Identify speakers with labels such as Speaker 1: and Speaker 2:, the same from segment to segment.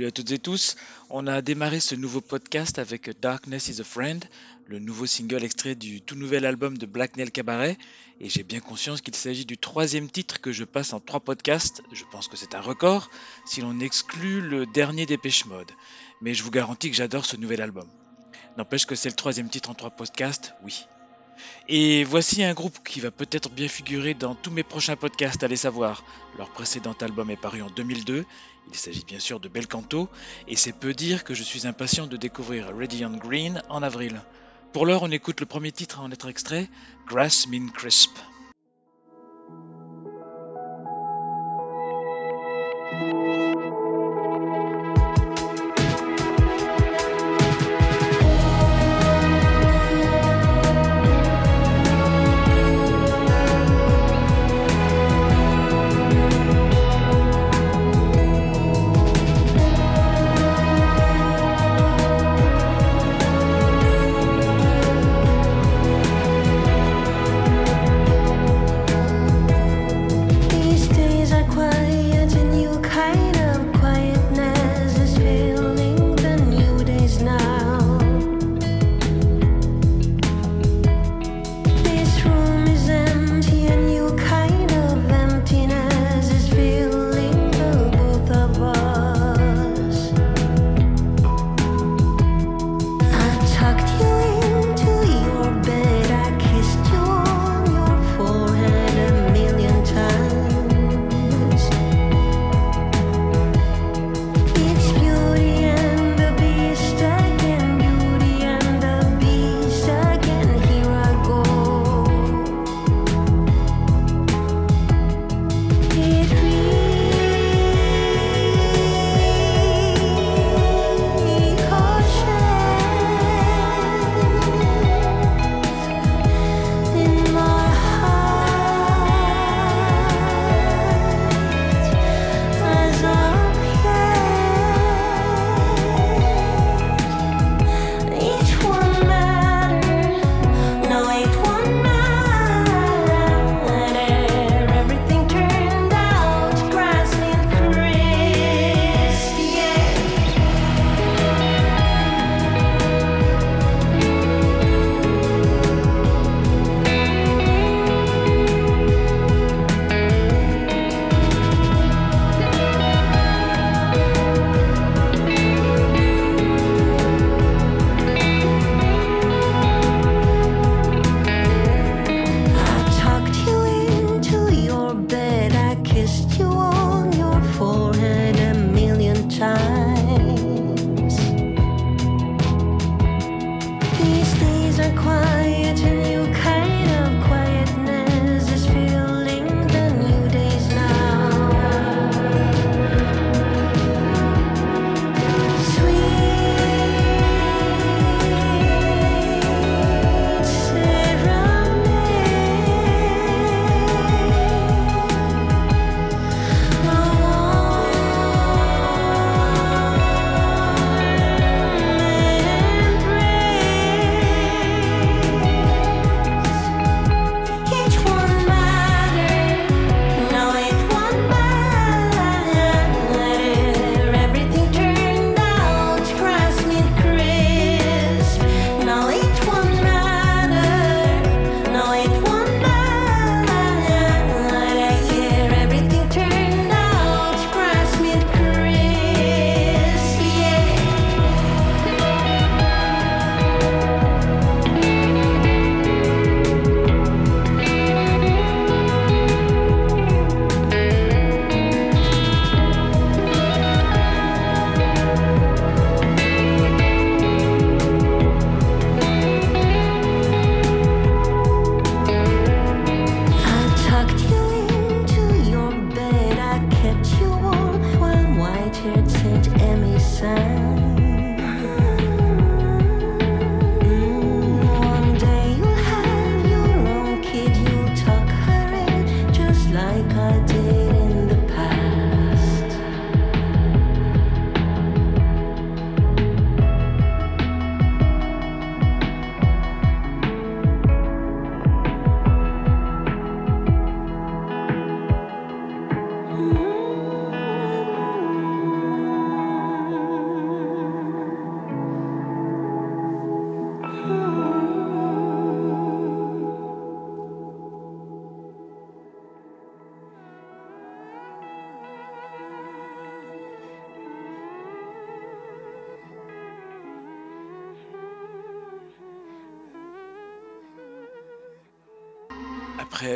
Speaker 1: Salut à toutes et tous. On a démarré ce nouveau podcast avec Darkness is a Friend, le nouveau single extrait du tout nouvel album de Black Nail Cabaret. Et j'ai bien conscience qu'il s'agit du troisième titre que je passe en trois podcasts. Je pense que c'est un record si l'on exclut le dernier Dépêche Mode. Mais je vous garantis que j'adore ce nouvel album. N'empêche que c'est le troisième titre en trois podcasts, oui. Et voici un groupe qui va peut-être bien figurer dans tous mes prochains podcasts, allez savoir. Leur précédent album est paru en 2002, il s'agit bien sûr de Belcanto, et c'est peu dire que je suis impatient de découvrir Radiant Green en avril. Pour l'heure, on écoute le premier titre en être extrait, Grass Mean Crisp.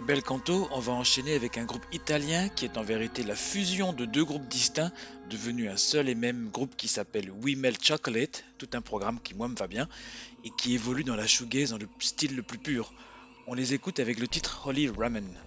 Speaker 1: Bel Canto, on va enchaîner avec un groupe italien qui est en vérité la fusion de deux groupes distincts, devenus un seul et même groupe qui s'appelle We Melt Chocolate, tout un programme qui moi me va bien, et qui évolue dans la shoegaze dans le style le plus pur. On les écoute avec le titre Holy Ramen.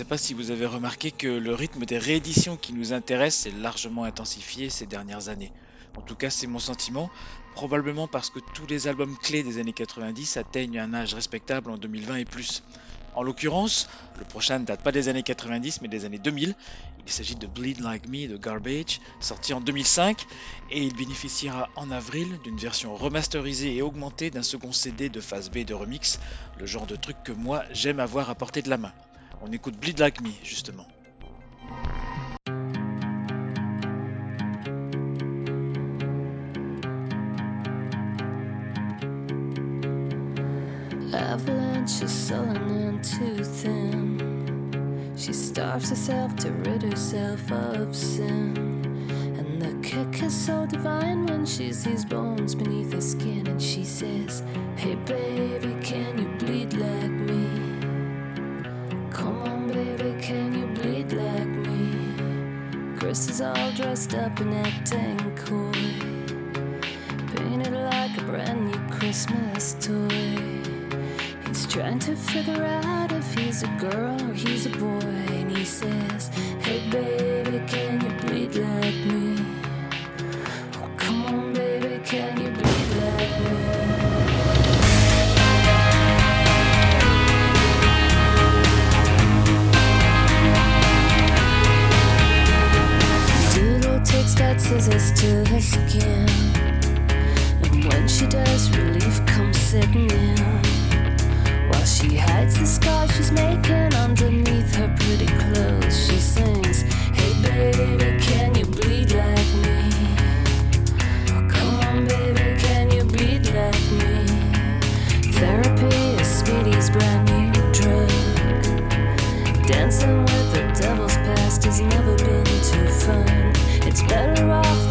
Speaker 1: Sais pas si vous avez remarqué que le rythme des rééditions qui nous intéressent s'est largement intensifié ces dernières années. En tout cas, c'est mon sentiment, probablement parce que tous les albums clés des années 90 atteignent un âge respectable en 2020 et plus. En l'occurrence, le prochain ne date pas des années 90 mais des années 2000. Il s'agit de Bleed Like Me de Garbage, sorti en 2005, et il bénéficiera en avril d'une version remasterisée et augmentée d'un second CD de phase B de remix, le genre de truc que moi j'aime avoir à portée de la main. On écoute Bleed Like Me justement.
Speaker 2: Avalanche is sullen and too thin. She starves herself to rid herself of sin. And the kick is so divine when she sees bones beneath her skin. And she says, Hey baby, can you bleed like me? Chris is all dressed up and acting coy. Painted like a brand new Christmas toy. He's trying to figure out if he's a girl or he's a boy. And he says, Hey baby, can you bleed like me? Scissors to her skin. And when she does, relief comes sitting in. While she hides the scars she's making underneath her pretty clothes, she sings, Hey baby, can you bleed like me? Come on, baby, can you bleed like me? Therapy is Speedy's brand new drug. Dancing with the devil's past has never been too fun. It's better off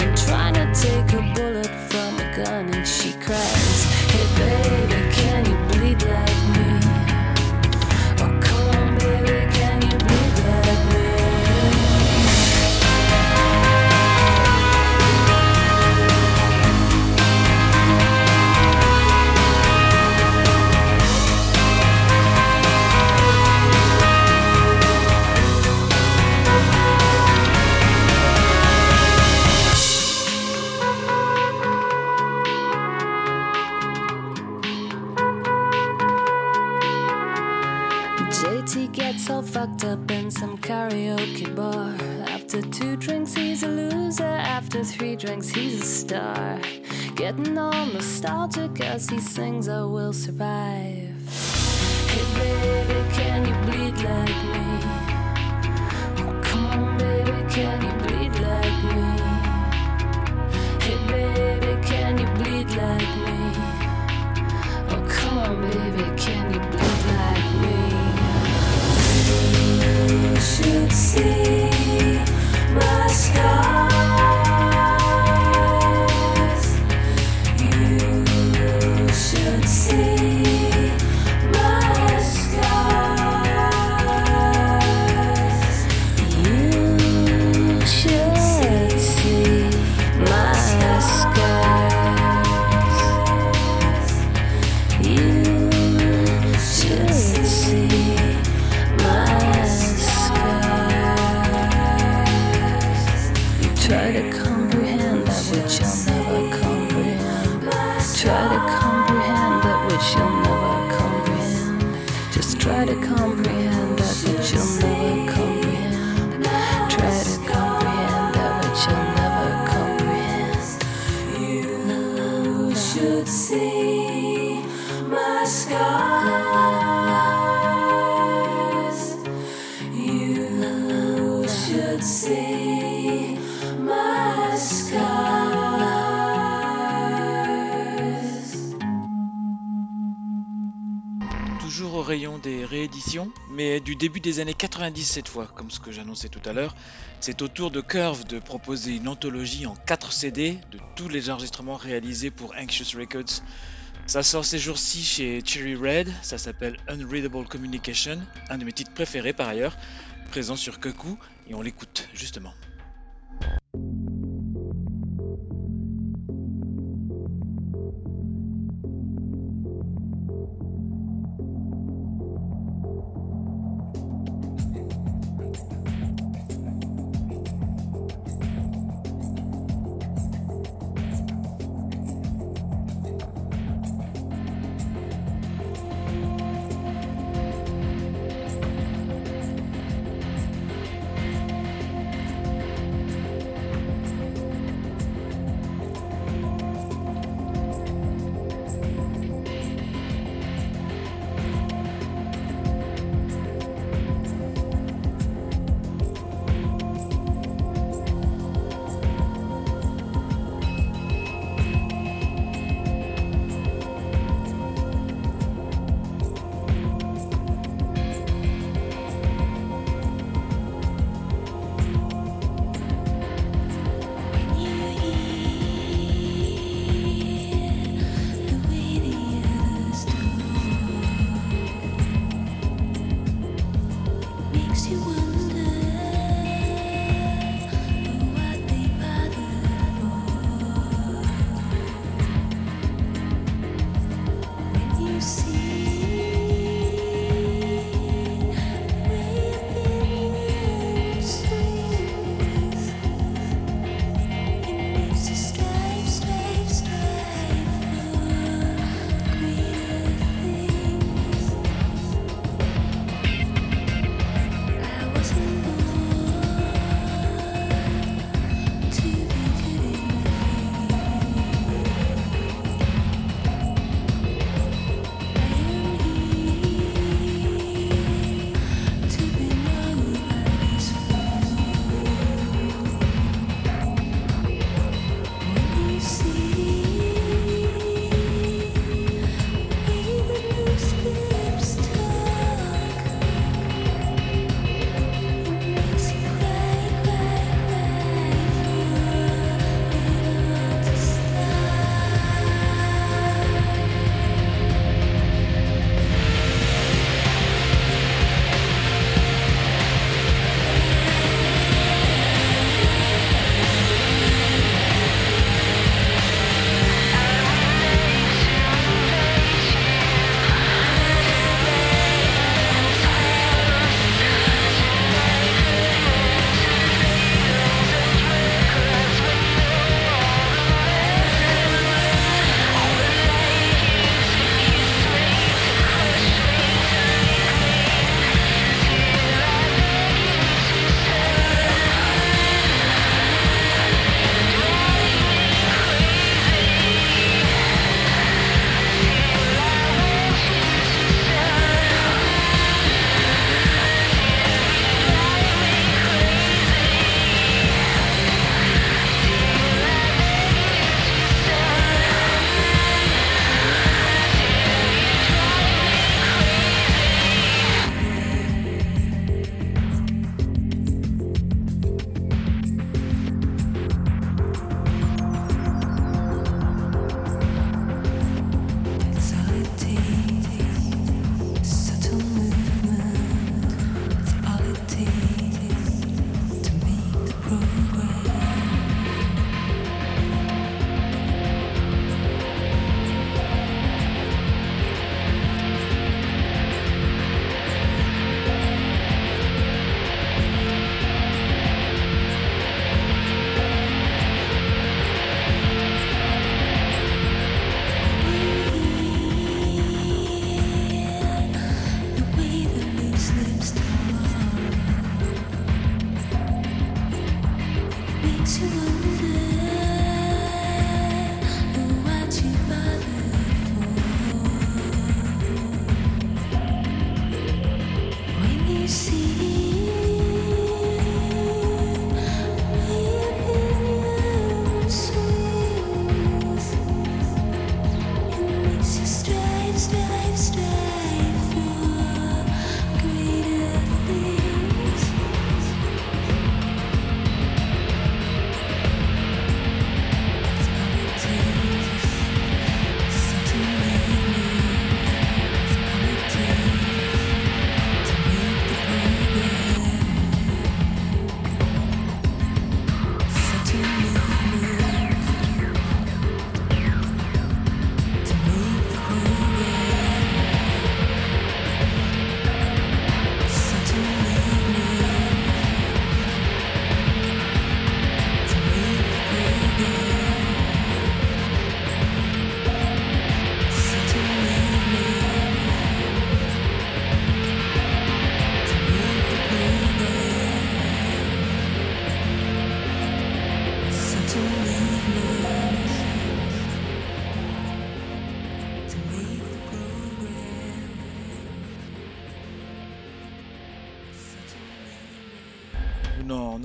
Speaker 1: mais du début des années 90 cette fois, comme ce que j'annonçais tout à l'heure. C'est au tour de Curve de proposer une anthologie en 4 CD de tous les enregistrements réalisés pour Anxious Records. Ça sort ces jours-ci chez Cherry Red, ça s'appelle Unreadable Communication, un de mes titres préférés par ailleurs, présent sur Koku, et on l'écoute justement.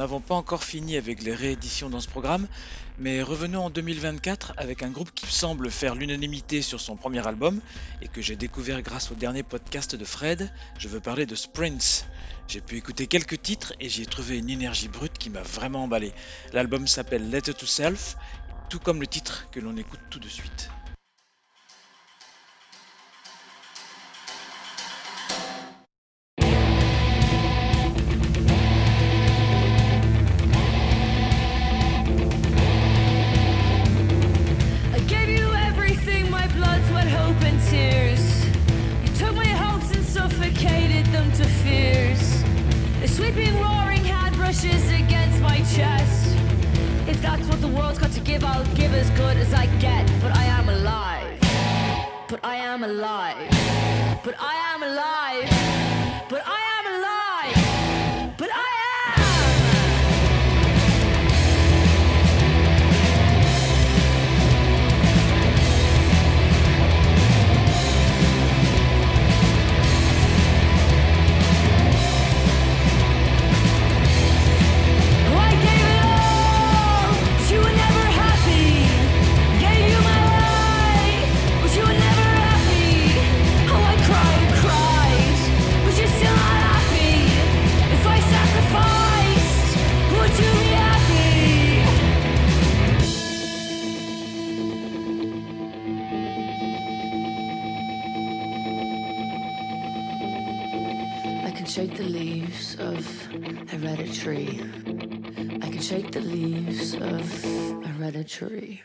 Speaker 1: N'avons pas encore fini avec les rééditions dans ce programme, mais revenons en 2024 avec un groupe qui semble faire l'unanimité sur son premier album et que j'ai découvert grâce au dernier podcast de Fred. Je veux parler de Sprints. J'ai pu écouter quelques titres et j'y ai trouvé une énergie brute qui m'a vraiment emballé. L'album s'appelle Letter to Self, tout comme le titre que l'on écoute tout de suite.
Speaker 3: against my chest. If that's what the world's got to give, I'll give as good as I get. But I am alive. But I am alive. But I am alive. shake the leaves of hereditary. I can shake the leaves of hereditary.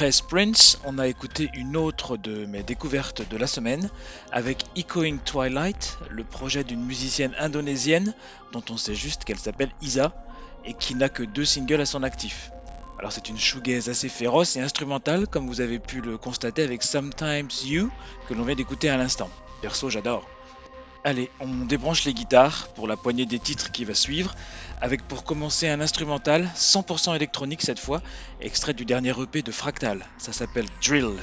Speaker 1: Après Sprints, on a écouté une autre de mes découvertes de la semaine avec Echoing Twilight, le projet d'une musicienne indonésienne dont on sait juste qu'elle s'appelle Isa et qui n'a que deux singles à son actif. Alors c'est une shoegaze assez féroce et instrumentale comme vous avez pu le constater avec Sometimes You que l'on vient d'écouter à l'instant. Perso j'adore. Allez, on débranche les guitares pour la poignée des titres qui va suivre, avec pour commencer un instrumental 100% électronique cette fois, extrait du dernier EP de Fractal. Ça s'appelle Drill.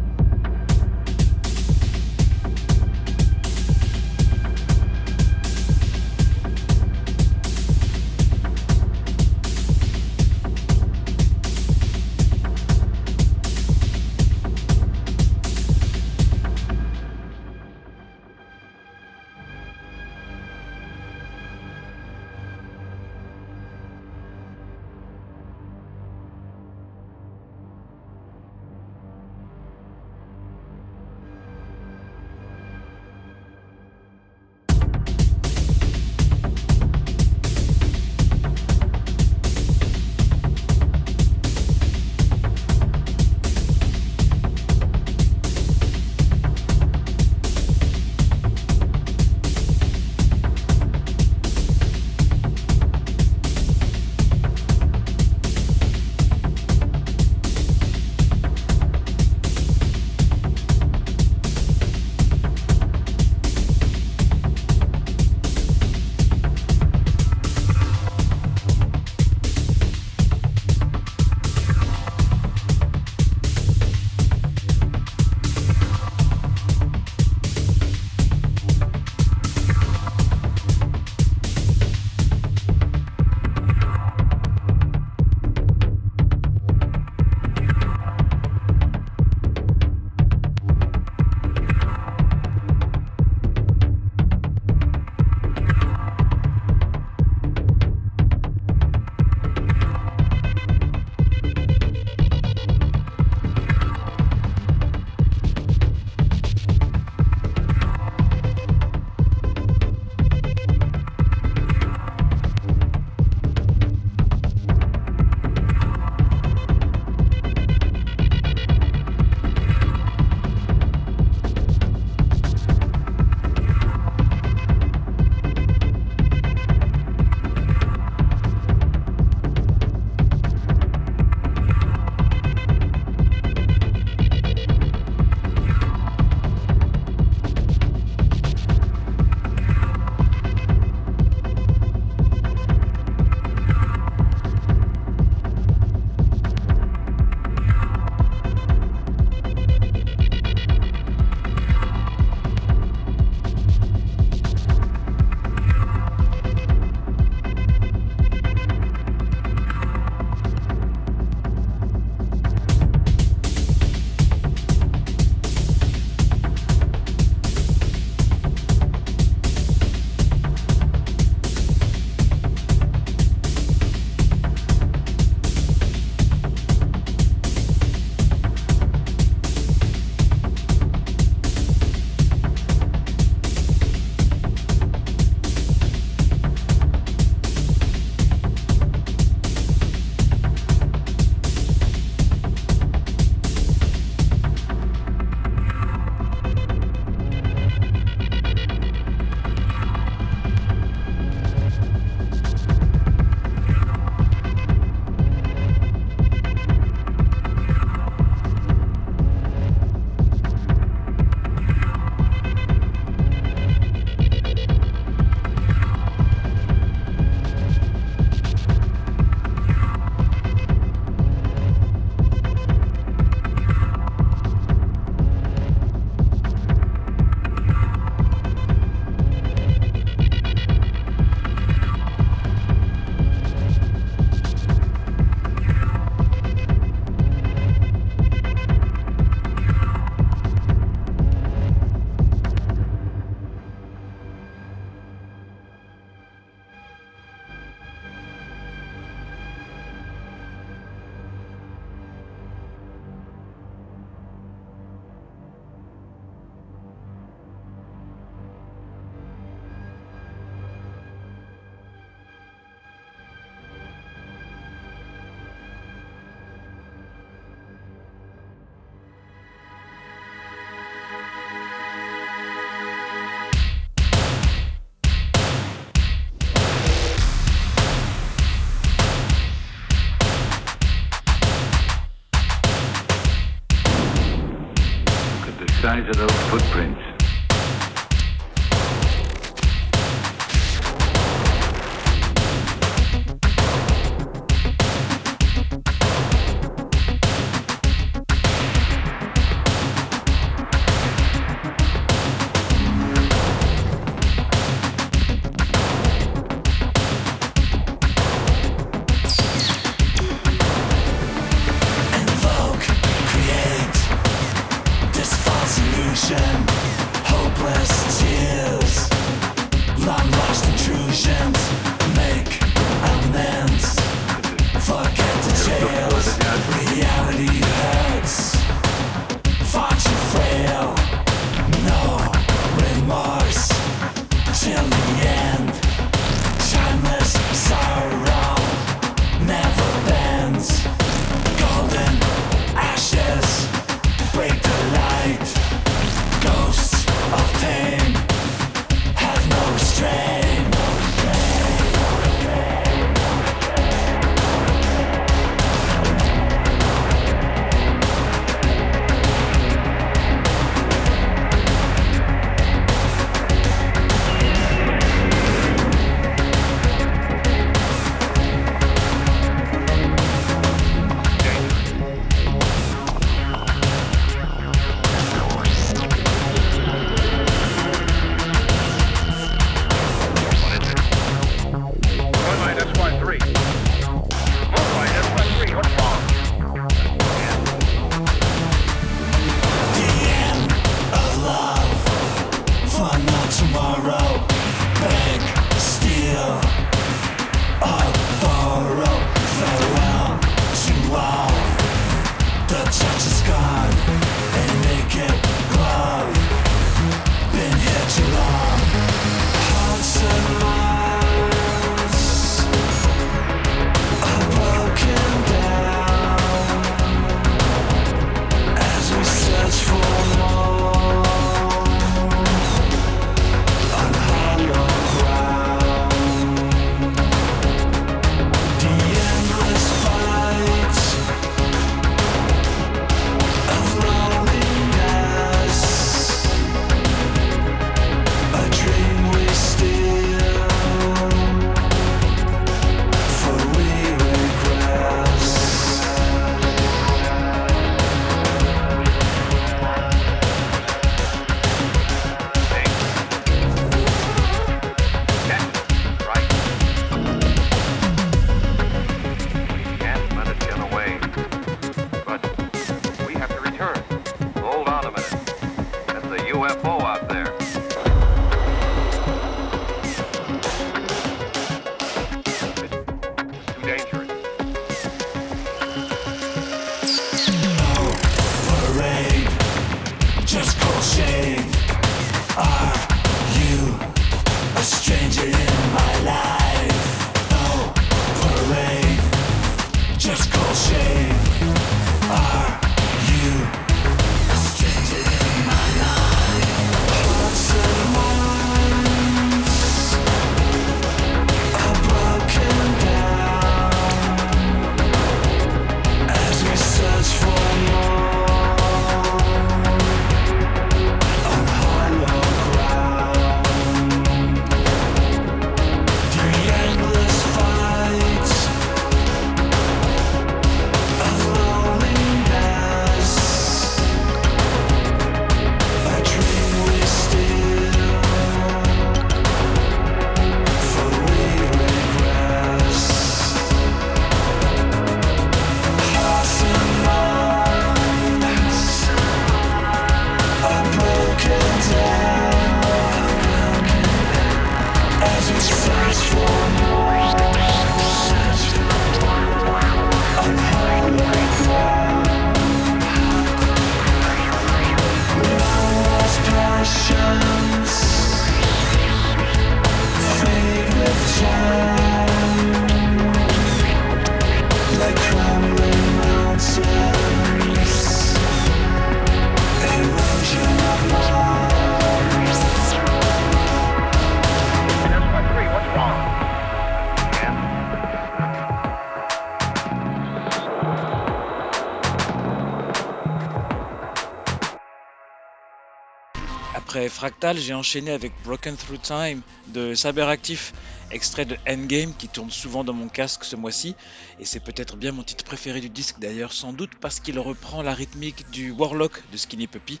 Speaker 2: Fractal, j'ai enchaîné avec Broken Through Time de Cyberactive, extrait de Endgame qui tourne souvent dans mon casque ce mois-ci, et c'est peut-être bien mon titre préféré du disque d'ailleurs, sans doute parce qu'il reprend la rythmique du Warlock de Skinny Puppy,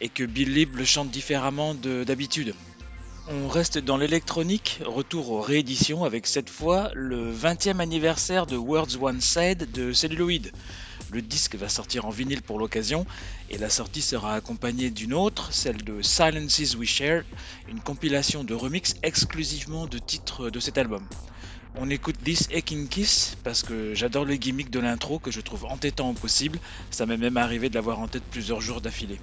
Speaker 2: et que Bill Lib le chante différemment d'habitude. On reste dans l'électronique, retour aux rééditions avec cette fois le 20e anniversaire de Words One Side de Celluloid. Le disque va sortir en vinyle pour l'occasion et la sortie sera accompagnée d'une autre, celle de Silences We Share, une compilation de remix exclusivement de titres de cet album. On écoute This Aching Kiss parce que j'adore le gimmick de l'intro que je trouve entêtant au possible, ça m'est même arrivé de l'avoir en tête plusieurs jours d'affilée.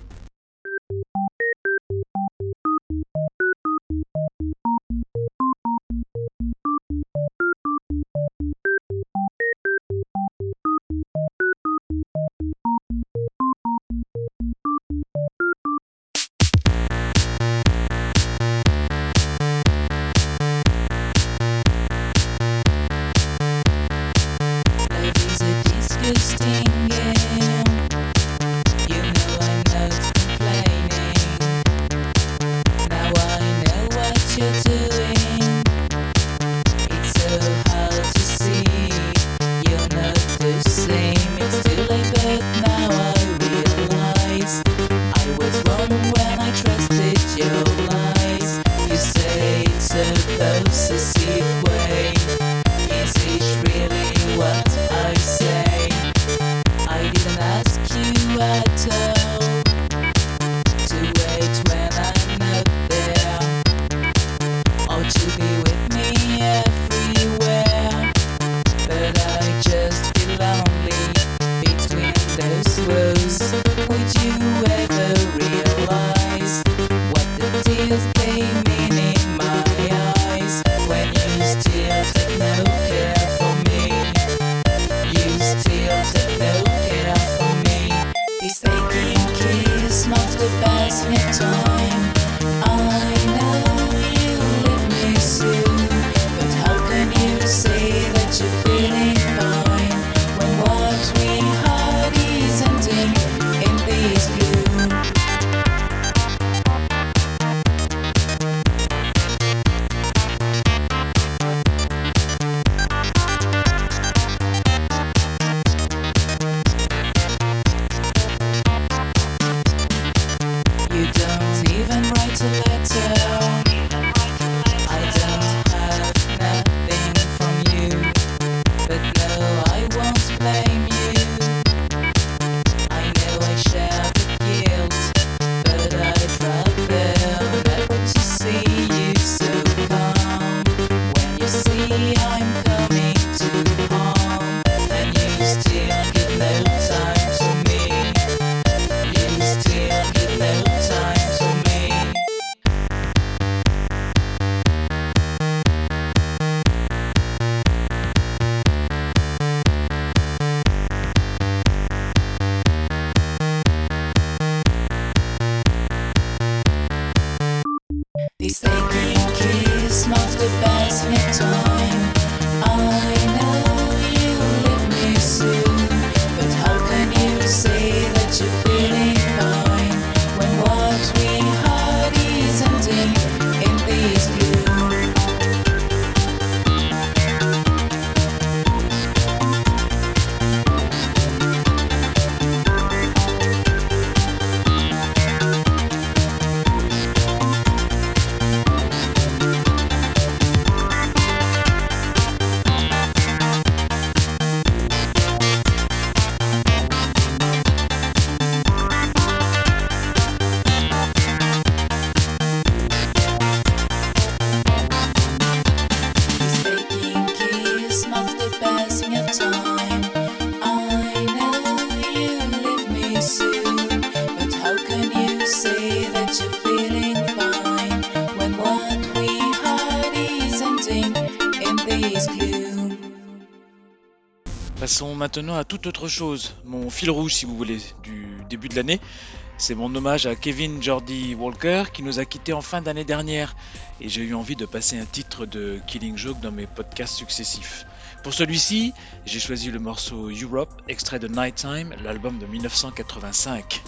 Speaker 2: Passons maintenant à toute autre chose, mon fil rouge si vous voulez, du début de l'année. C'est mon hommage à Kevin Jordi Walker qui nous a quittés en fin d'année dernière et j'ai eu envie de passer un titre de Killing Joke dans mes podcasts successifs. Pour celui-ci, j'ai choisi le morceau Europe, extrait de Nighttime, l'album de 1985.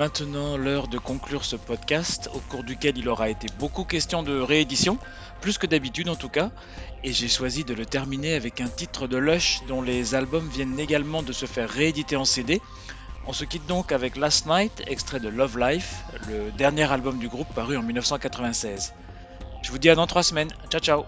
Speaker 1: Maintenant l'heure de conclure ce podcast au cours duquel il aura été beaucoup question de réédition, plus que d'habitude en tout cas, et j'ai choisi de le terminer avec un titre de Lush dont les albums viennent également de se faire rééditer en CD. On se quitte donc avec Last Night, extrait de Love Life, le dernier album du groupe paru en 1996. Je vous dis à dans trois semaines. Ciao ciao